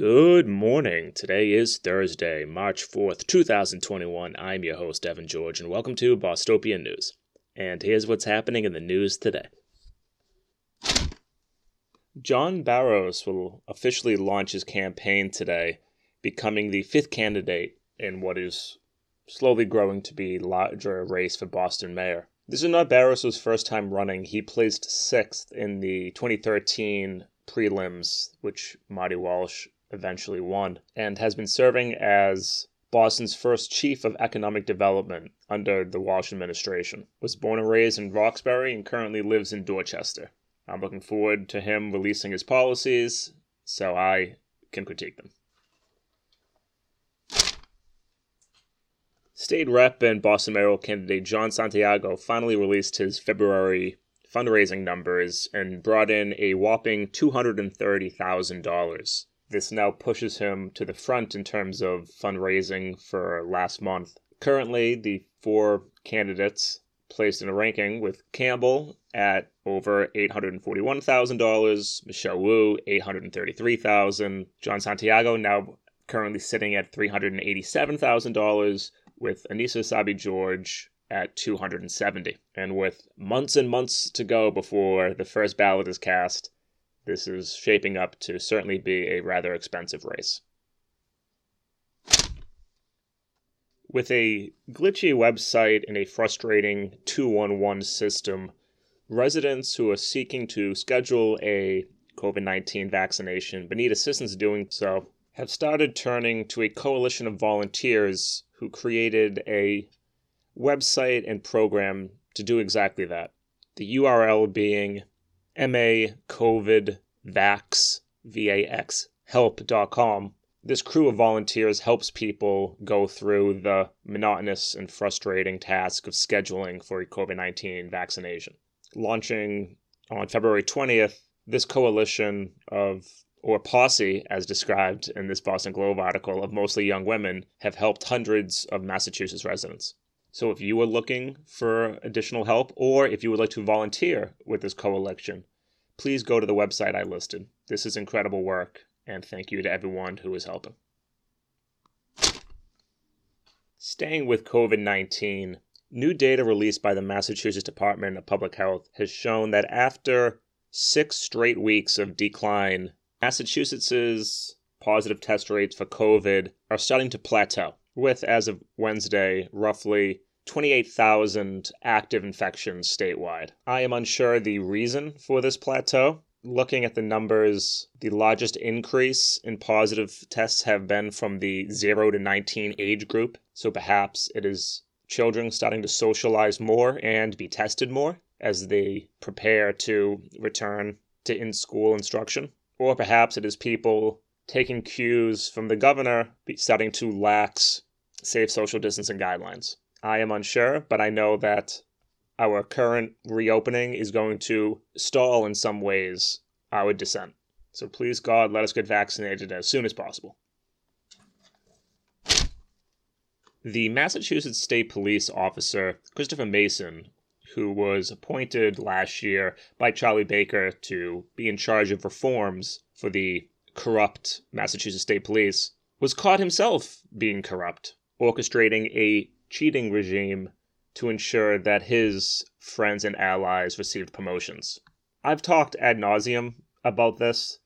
Good morning. Today is Thursday, March 4th, 2021. I'm your host, Evan George, and welcome to Bostopian News. And here's what's happening in the news today. John Barros will officially launch his campaign today, becoming the fifth candidate in what is slowly growing to be larger race for Boston mayor. This is not Barros' first time running. He placed sixth in the 2013 prelims, which Marty Walsh eventually won, and has been serving as Boston's first chief of economic development under the Walsh administration. Was born and raised in Roxbury and currently lives in Dorchester. I'm looking forward to him releasing his policies so I can critique them. State Rep and Boston mayoral candidate Jon Santiago finally released his February fundraising numbers and brought in a whopping $230,000. This now pushes him to the front in terms of fundraising for last month. Currently, the four candidates placed in a ranking with Campbell at over $841,000, Michelle Wu $833,000, Jon Santiago now currently sitting at $387,000 with Annissa Essaibi George at 270. And with months and months to go before the first ballot is cast, this is shaping up to certainly be a rather expensive race. With a glitchy website and a frustrating 211 system, residents who are seeking to schedule a COVID 19 vaccination but need assistance doing so have started turning to a coalition of volunteers who created a website and program to do exactly that. The URL being MA COVID Vax, V-A-X, help.com. This crew of volunteers helps people go through the monotonous and frustrating task of scheduling for a COVID 19 vaccination. Launching on February 20th, this coalition of, or posse, as described in this Boston Globe article, of mostly young women have helped hundreds of Massachusetts residents. So if you are looking for additional help, or if you would like to volunteer with this coalition, please go to the website I listed. This is incredible work, and thank you to everyone who is helping. Staying with COVID 19, new data released by the Massachusetts Department of Public Health has shown that after six straight weeks of decline, Massachusetts's positive test rates for COVID are starting to plateau, with, as of Wednesday, roughly 28,000 active infections statewide. I am unsure the reason for this plateau. Looking at the numbers, the largest increase in positive tests have been from the 0 to 19 age group. So perhaps it is children starting to socialize more and be tested more as they prepare to return to in school instruction. Or perhaps it is people taking cues from the governor starting to lax safe social distancing guidelines. I am unsure, but I know that our current reopening is going to stall in some ways our descent. So please, God, let us get vaccinated as soon as possible. The Massachusetts State Police officer, Christopher Mason, who was appointed last year by Charlie Baker to be in charge of reforms for the corrupt Massachusetts State Police, was caught himself being corrupt, orchestrating a cheating regime to ensure that his friends and allies received promotions. I've talked ad nauseum about this.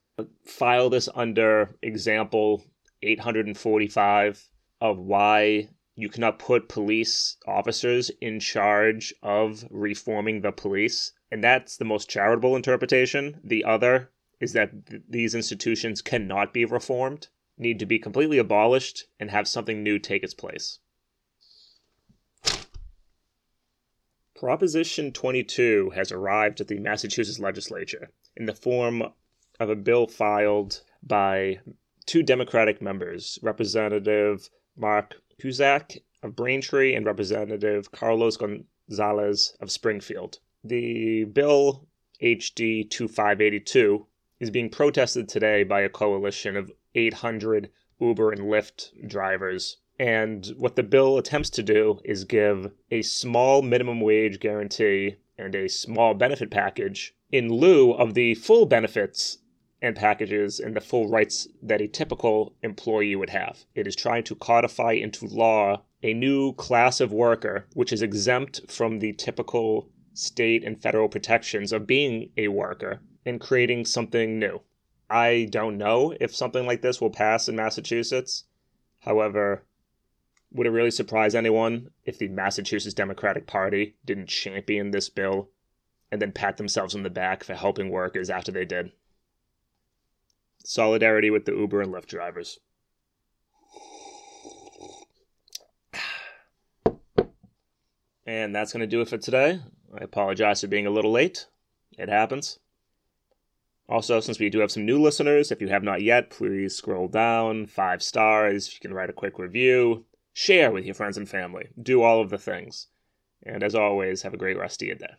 File this under example 845 of why you cannot put police officers in charge of reforming the police. And that's the most charitable interpretation. The other is that th- these institutions cannot be reformed, need to be completely abolished, and have something new take its place. Proposition 22 has arrived at the Massachusetts legislature in the form of a bill filed by two Democratic members, Representative Mark Cusack of Braintree and Representative Carlos Gonzalez of Springfield. The bill, HD 2582, is being protested today by a coalition of 800 Uber and Lyft drivers and what the bill attempts to do is give a small minimum wage guarantee and a small benefit package in lieu of the full benefits and packages and the full rights that a typical employee would have. It is trying to codify into law a new class of worker which is exempt from the typical state and federal protections of being a worker and creating something new. I don't know if something like this will pass in Massachusetts. However, would it really surprise anyone if the Massachusetts Democratic Party didn't champion this bill and then pat themselves on the back for helping workers after they did? Solidarity with the Uber and Lyft drivers. And that's going to do it for today. I apologize for being a little late. It happens. Also, since we do have some new listeners, if you have not yet, please scroll down, five stars. You can write a quick review, share with your friends and family, do all of the things. And as always, have a great rest of your day.